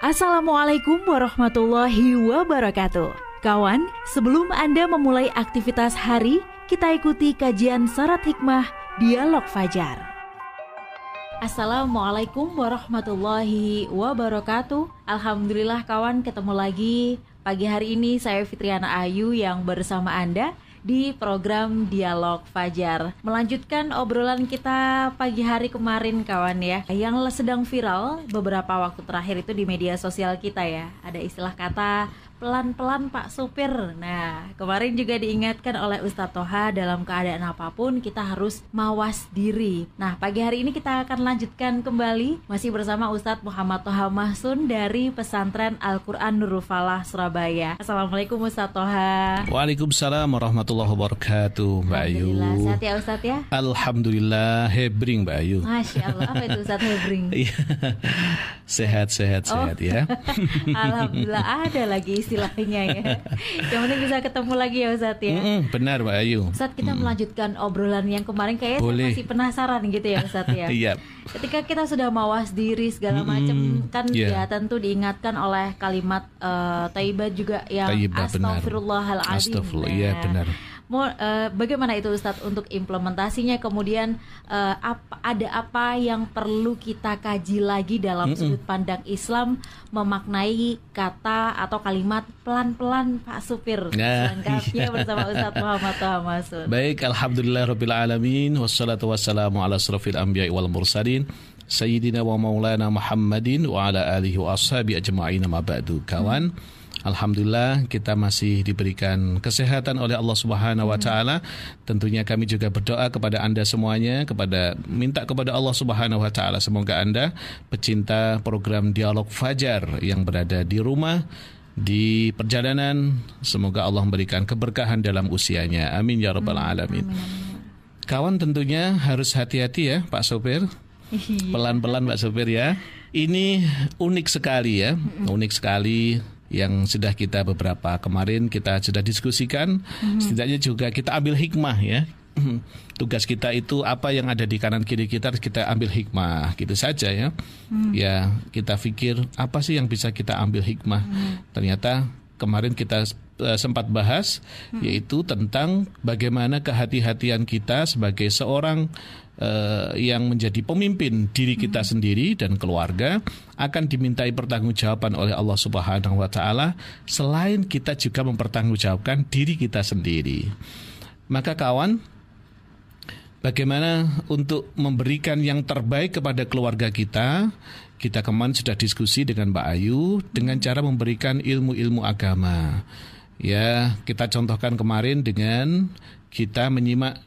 Assalamualaikum warahmatullahi wabarakatuh. Kawan, sebelum Anda memulai aktivitas hari, kita ikuti kajian syarat hikmah Dialog Fajar. Assalamualaikum warahmatullahi wabarakatuh. Alhamdulillah kawan ketemu lagi pagi hari ini saya Fitriana Ayu yang bersama Anda di program Dialog Fajar. Melanjutkan obrolan kita pagi hari kemarin kawan ya, yang sedang viral beberapa waktu terakhir itu di media sosial kita ya. Ada istilah kata pelan-pelan Pak Supir. Nah, kemarin juga diingatkan oleh Ustadz Toha dalam keadaan apa pun kita harus mawas diri. Nah, pagi hari ini kita akan lanjutkan kembali masih bersama Ustadz Muhammad Toha Mahsun dari Pesantren Al-Quran Nurul Falah Surabaya. Assalamualaikum Ustadz Toha. Waalaikumsalam warahmatullahi wabarakatuh Mbak Ayu. Alhamdulillah, sehat ya Ustadz ya? Alhamdulillah, hebring Mbak Ayu. Masya Allah, apa itu Ustadz hebring? Iya. sehat, sehat, Oh. sehat ya. Alhamdulillah ada lagi istilahnya ya. Yang penting bisa ketemu lagi ya Ustadz ya. Mm-mm, benar Mbak Ayu. Ustadz kita melanjutkan obrolan yang kemarin kayaknya Boleh. masih penasaran gitu ya Ustadz ya. Iya. Ketika kita sudah mawas diri segala macam kan iya. ya tentu diingatkan oleh kalimat eh Taibat juga yang benar. Astagfirullahaladzim. Astagfirullah, iya, Nah, benar. Mau eh, bagaimana itu Ustadz untuk implementasinya? Kemudian eh, apa ada apa yang perlu kita kaji lagi dalam sudut pandang Islam memaknai kata atau kalimat pelan-pelan Pak Supir? Nah, lengkapnya bersama Ustadz Muhammad Toha. Baik, alhamdulillah rabbil alamin. Wassalatu wassalamu ala asrafil anbiya'i wal mursalin. Sayyidina wa maulana Muhammadin wa ala alihi wa ashabi ajma'in ma ba'du. Kawan, Alhamdulillah kita masih diberikan kesehatan oleh Allah Subhanahu wa taala. Tentunya kami juga berdoa kepada Anda semuanya kepada minta kepada Allah Subhanahu wa taala semoga Anda pecinta program Dialog Fajar yang berada di rumah di perjalanan semoga Allah memberikan keberkahan dalam usianya. Amin ya rabbal alamin. Kawan tentunya harus hati-hati ya Pak Sopir. Iya. Pelan-pelan Pak Sopir ya. Ini unik sekali ya, unik sekali yang sudah kita beberapa kemarin kita sudah diskusikan. Setidaknya juga kita ambil hikmah ya. Tugas kita itu apa yang ada di kanan kiri kita harus kita ambil hikmah gitu saja ya. Ya kita pikir apa sih yang bisa kita ambil hikmah. Ternyata kemarin kita eh, sempat bahas yaitu tentang bagaimana kehati-hatian kita sebagai seorang eh, yang menjadi pemimpin diri kita sendiri dan keluarga akan dimintai pertanggungjawaban oleh Allah Subhanahu wa taala selain kita juga mempertanggungjawabkan diri kita sendiri. Maka kawan, bagaimana untuk memberikan yang terbaik kepada keluarga kita? Kita kemarin sudah diskusi dengan Mbak Ayu dengan cara memberikan ilmu-ilmu agama. Ya, kita contohkan kemarin dengan kita menyimak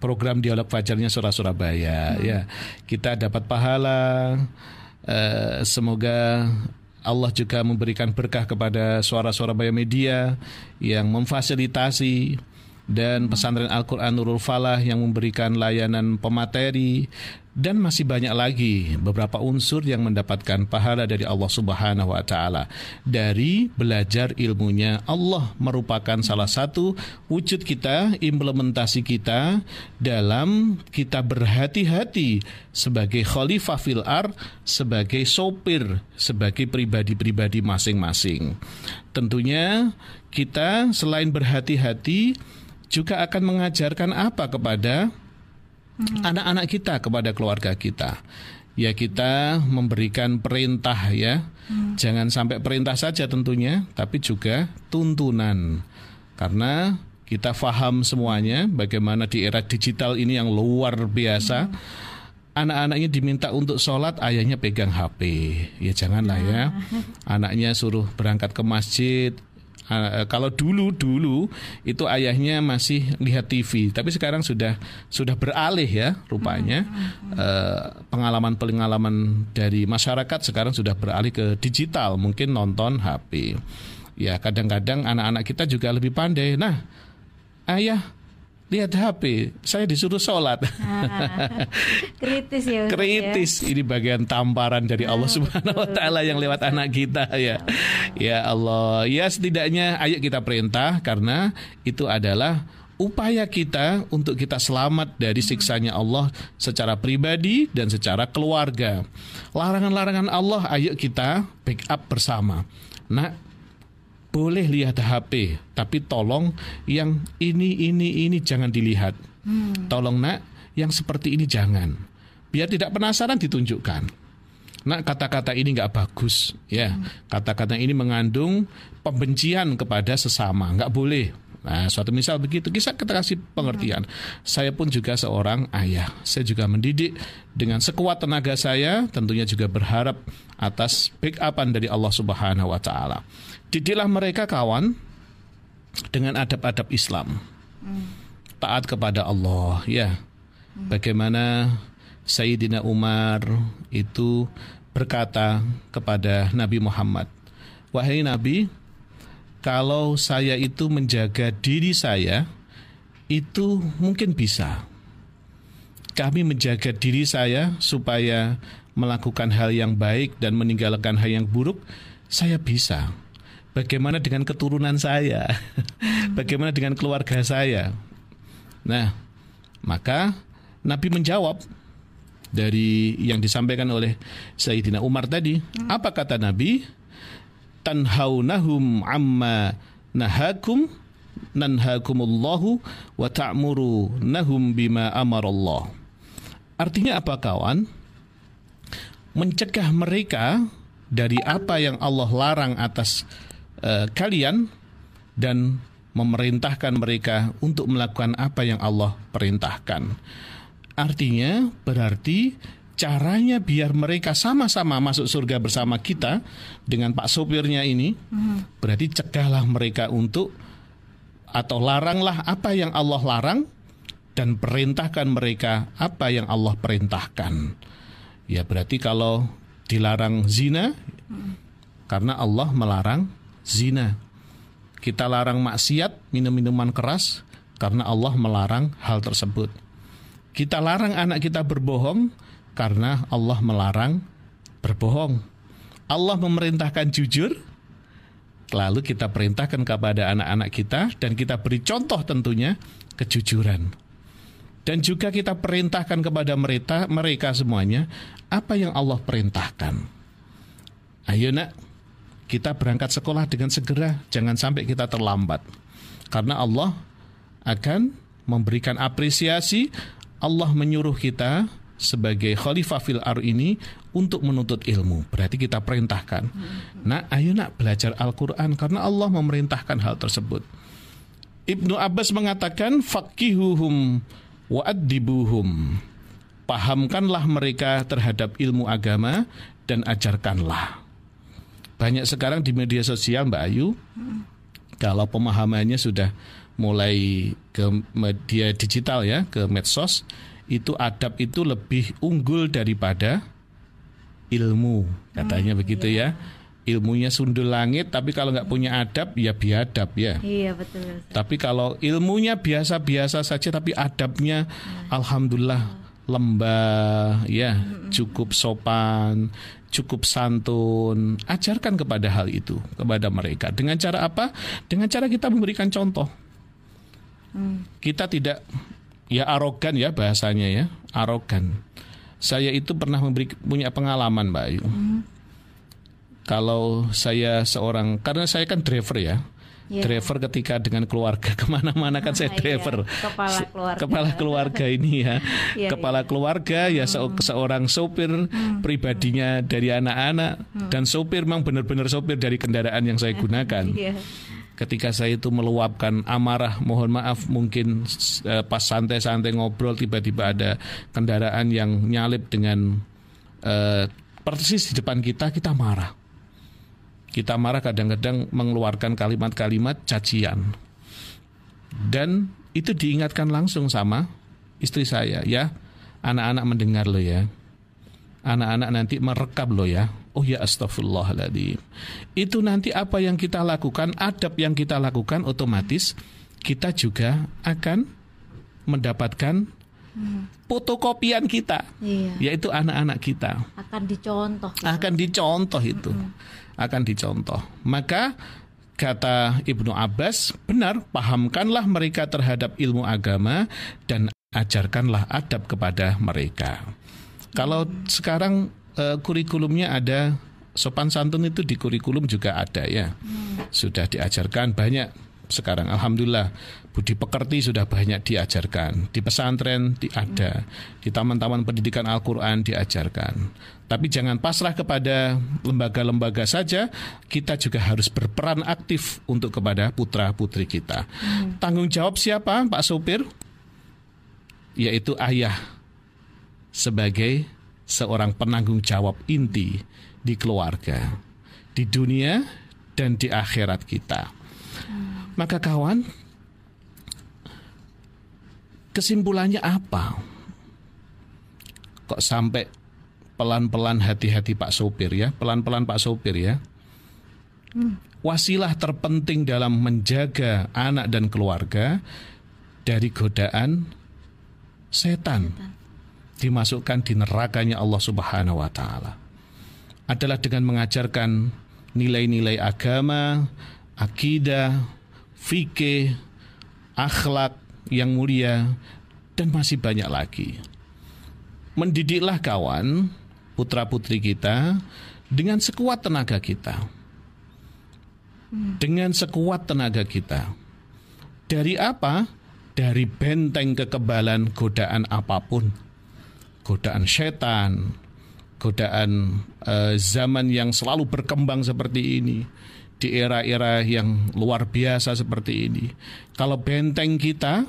program dialog fajarnya Surah Surabaya. Ya, kita dapat pahala. Eh, semoga Allah juga memberikan berkah kepada suara Surabaya Media yang memfasilitasi dan pesantren Al-Quran Nurul Falah yang memberikan layanan pemateri dan masih banyak lagi beberapa unsur yang mendapatkan pahala dari Allah Subhanahu wa taala. Dari belajar ilmunya Allah merupakan salah satu wujud kita implementasi kita dalam kita berhati-hati sebagai khalifah fil ar sebagai sopir sebagai pribadi-pribadi masing-masing. Tentunya kita selain berhati-hati juga akan mengajarkan apa kepada anak-anak kita kepada keluarga kita. Ya kita memberikan perintah ya. Jangan sampai perintah saja tentunya, tapi juga tuntunan. Karena kita paham semuanya bagaimana di era digital ini yang luar biasa. Anak-anaknya diminta untuk sholat, ayahnya pegang HP. Ya janganlah ya. Anaknya suruh berangkat ke masjid, Uh, kalau dulu dulu itu ayahnya masih lihat TV, tapi sekarang sudah sudah beralih ya rupanya Uh, pengalaman-pengalaman dari masyarakat sekarang sudah beralih ke digital, mungkin nonton HP. Ya kadang-kadang anak-anak kita juga lebih pandai. Nah, ayah lihat HP, saya disuruh sholat. Kritis ya ya. kritis ini bagian tamparan dari Allah Subhanahu wa taala yang lewat anak kita ya. Ya Allah, ya setidaknya ayo kita perintah karena itu adalah upaya kita untuk kita selamat dari siksanya Allah secara pribadi dan secara keluarga. Larangan-larangan Allah ayo kita backup bersama. Nah, boleh lihat HP, tapi tolong yang ini ini ini jangan dilihat. Hmm. Tolong nak, yang seperti ini jangan. Biar tidak penasaran ditunjukkan. Nah kata-kata ini nggak bagus ya kata-kata ini mengandung pembencian kepada sesama nggak boleh Nah, suatu misal begitu, kisah kita kasih pengertian. Saya pun juga seorang ayah. Saya juga mendidik dengan sekuat tenaga saya, tentunya juga berharap atas backupan dari Allah Subhanahu wa taala. Didiklah mereka kawan dengan adab-adab Islam. Taat kepada Allah, ya. Bagaimana Sayyidina Umar itu berkata kepada Nabi Muhammad, "Wahai Nabi, kalau saya itu menjaga diri saya itu mungkin bisa. Kami menjaga diri saya supaya melakukan hal yang baik dan meninggalkan hal yang buruk, saya bisa. Bagaimana dengan keturunan saya? Bagaimana dengan keluarga saya? Nah, maka Nabi menjawab dari yang disampaikan oleh Sayyidina Umar tadi. Apa kata Nabi? Tanhaunahum amma nahakum nanhakumullahu wa ta'murunahum bima amarallah. Artinya apa kawan? Mencegah mereka dari apa yang Allah larang atas uh, kalian dan memerintahkan mereka untuk melakukan apa yang Allah perintahkan. Artinya berarti caranya biar mereka sama-sama masuk surga bersama kita dengan Pak sopirnya ini, hmm. berarti cegahlah mereka untuk atau laranglah apa yang Allah larang dan perintahkan mereka apa yang Allah perintahkan. Ya berarti kalau dilarang zina hmm. karena Allah melarang zina. Kita larang maksiat, minum-minuman keras karena Allah melarang hal tersebut. Kita larang anak kita berbohong karena Allah melarang berbohong. Allah memerintahkan jujur, lalu kita perintahkan kepada anak-anak kita dan kita beri contoh tentunya kejujuran. Dan juga kita perintahkan kepada mereka mereka semuanya apa yang Allah perintahkan. Ayo nak, kita berangkat sekolah dengan segera, jangan sampai kita terlambat. Karena Allah akan memberikan apresiasi, Allah menyuruh kita sebagai khalifah fil ar ini untuk menuntut ilmu. Berarti kita perintahkan. Nah, ayo nak belajar Al-Qur'an karena Allah memerintahkan hal tersebut. Ibnu Abbas mengatakan faqihuhum wa adibuhum. Pahamkanlah mereka terhadap ilmu agama dan ajarkanlah. Banyak sekarang di media sosial Mbak Ayu kalau pemahamannya sudah mulai ke media digital ya, ke medsos itu adab itu lebih unggul daripada ilmu. Katanya hmm, begitu iya. ya. Ilmunya sundul langit tapi kalau nggak punya adab ya biadab ya. Iya betul, tapi kalau ilmunya biasa-biasa saja tapi adabnya hmm. alhamdulillah lembah ya. Hmm. cukup sopan cukup santun. Ajarkan kepada hal itu kepada mereka. Dengan cara apa? Dengan cara kita memberikan contoh. Hmm. kita tidak ya arogan ya bahasanya ya arogan saya itu pernah memberi punya pengalaman mbak Ayu hmm. kalau saya seorang karena saya kan driver ya Yeah. Driver ketika dengan keluarga ke mana-mana kan saya iya. driver. Yeah. Kepala keluarga. Kepala keluarga ini ya. yeah, Kepala yeah. keluarga ya hmm. seorang sopir hmm. pribadinya dari anak-anak hmm. dan sopir memang benar-benar sopir dari kendaraan yang saya gunakan. yeah ketika saya itu meluapkan amarah mohon maaf mungkin uh, pas santai-santai ngobrol tiba-tiba ada kendaraan yang nyalip dengan uh, persis di depan kita kita marah. Kita marah kadang-kadang mengeluarkan kalimat-kalimat cacian. Dan itu diingatkan langsung sama istri saya ya anak-anak mendengar lo ya anak-anak nanti merekam lo ya Oh ya astagfirullahaladzim. Itu nanti apa yang kita lakukan, adab yang kita lakukan otomatis kita juga akan mendapatkan fotokopian kita, iya. yaitu anak-anak kita. Akan dicontoh. Akan dicontoh itu, mm -hmm. akan dicontoh. Maka Kata Ibnu Abbas, benar, pahamkanlah mereka terhadap ilmu agama dan ajarkanlah adab kepada mereka. Kalau sekarang uh, kurikulumnya ada sopan santun itu di kurikulum juga ada ya. Sudah diajarkan banyak sekarang alhamdulillah. Budi pekerti sudah banyak diajarkan. Di pesantren di ada di taman-taman pendidikan Al-Qur'an diajarkan. Tapi jangan pasrah kepada lembaga-lembaga saja kita juga harus berperan aktif untuk kepada putra-putri kita. Hmm. tanggung jawab siapa Pak Sopir? Yaitu ayah sebagai seorang penanggung jawab inti di keluarga di dunia dan di akhirat kita hmm. maka kawan Kesimpulannya apa? Kok sampai pelan-pelan hati-hati Pak Sopir ya, pelan-pelan Pak Sopir ya. Hmm. Wasilah terpenting dalam menjaga anak dan keluarga dari godaan setan. setan. Dimasukkan di nerakanya Allah Subhanahu wa taala. Adalah dengan mengajarkan nilai-nilai agama, akidah, fikih, akhlak, yang mulia, dan masih banyak lagi. Mendidiklah kawan, putra-putri kita dengan sekuat tenaga kita. Dengan sekuat tenaga kita. Dari apa? Dari benteng kekebalan godaan apa pun. Godaan setan, godaan uh, zaman yang selalu berkembang seperti ini di era-era yang luar biasa seperti ini. Kalau benteng kita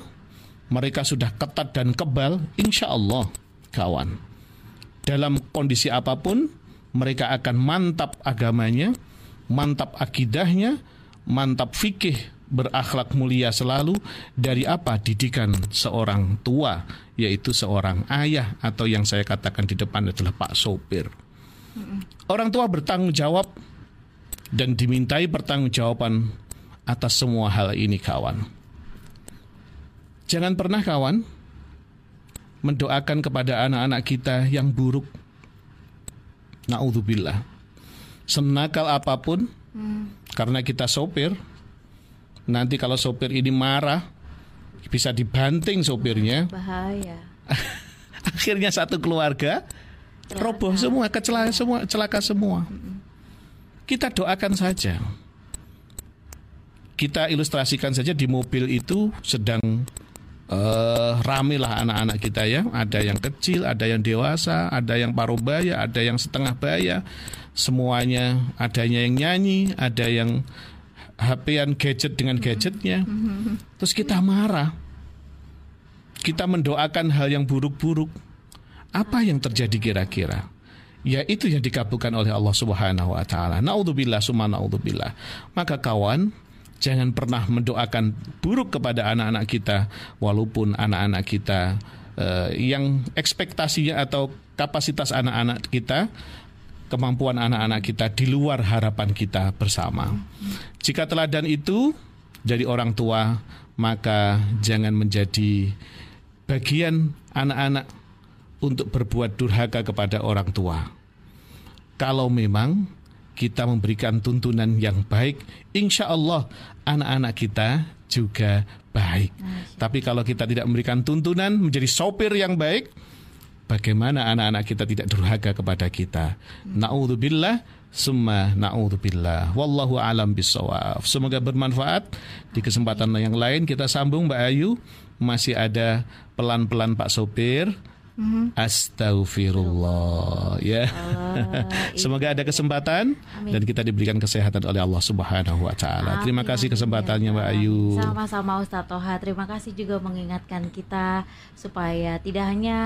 mereka sudah ketat dan kebal, insya Allah kawan. Dalam kondisi apa pun, mereka akan mantap agamanya, mantap akidahnya, mantap fikih, berakhlak mulia selalu dari apa didikan seorang tua, yaitu seorang ayah atau yang saya katakan di depan adalah Pak Sopir. Orang tua bertanggung jawab dan dimintai pertanggungjawaban atas semua hal ini kawan. Jangan pernah kawan mendoakan kepada anak-anak kita yang buruk. Naudzubillah. Senakal apa pun, hmm. karena kita sopir, nanti kalau sopir ini marah, bisa dibanting sopirnya. Bahaya. Akhirnya satu keluarga celaka. roboh semua, kecelaka semua, celaka semua. Kita doakan saja. Kita ilustrasikan saja di mobil itu sedang uh, rame lah anak-anak kita ya. Ada yang kecil, ada yang dewasa, ada yang paruh baya, ada yang setengah baya. Semuanya adanya yang nyanyi, ada yang HP-an gadget dengan gadgetnya. Terus kita marah. Kita mendoakan hal yang buruk-buruk. Apa yang terjadi kira-kira? Ya itu yang dikabulkan oleh Allah Subhanahu wa taala. Naudzubillah summa. Maka kawan, Jangan pernah mendoakan buruk kepada anak-anak kita, walaupun anak-anak kita uh, yang ekspektasinya atau kapasitas anak-anak kita, kemampuan anak-anak kita di luar harapan kita bersama. Jika teladan itu jadi orang tua, maka jangan menjadi bagian anak-anak untuk berbuat durhaka kepada orang tua. Kalau memang kita memberikan tuntunan yang baik, insya Allah anak-anak kita juga baik. Tapi kalau kita tidak memberikan tuntunan menjadi sopir yang baik, bagaimana anak-anak kita tidak durhaka kepada kita? Hmm. Naudzubillah, summa naudzubillah. Wallahu alam bisawab. Semoga bermanfaat. Di kesempatan yang lain kita sambung Mbak Ayu. Masih ada pelan-pelan Pak Sopir Mm-hmm. Astaghfirullah ya. Uh, Semoga ada kesempatan Amin. dan kita diberikan kesehatan oleh Allah Subhanahu wa taala. Terima kasih kesempatannya Mbak Ayu. Sama-sama Ustaz Toha. Terima kasih juga mengingatkan kita supaya tidak hanya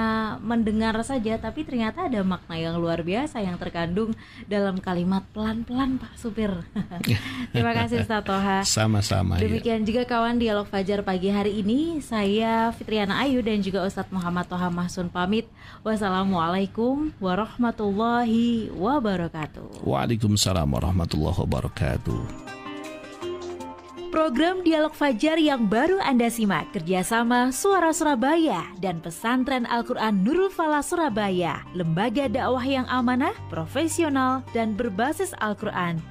mendengar saja tapi ternyata ada makna yang luar biasa yang terkandung dalam kalimat pelan-pelan Pak Supir. Terima kasih Ustaz Toha. Sama-sama. Ya. Demikian ya. juga kawan dialog Fajar pagi hari ini saya Fitriana Ayu dan juga Ustadz Muhammad Toha Mahsun pamit. Wassalamualaikum warahmatullahi wabarakatuh. Waalaikumsalam warahmatullahi wabarakatuh. Program Dialog Fajar yang baru Anda simak kerjasama Suara Surabaya dan Pesantren Al-Quran Nurul Fala Surabaya, lembaga dakwah yang amanah, profesional, dan berbasis Al-Quran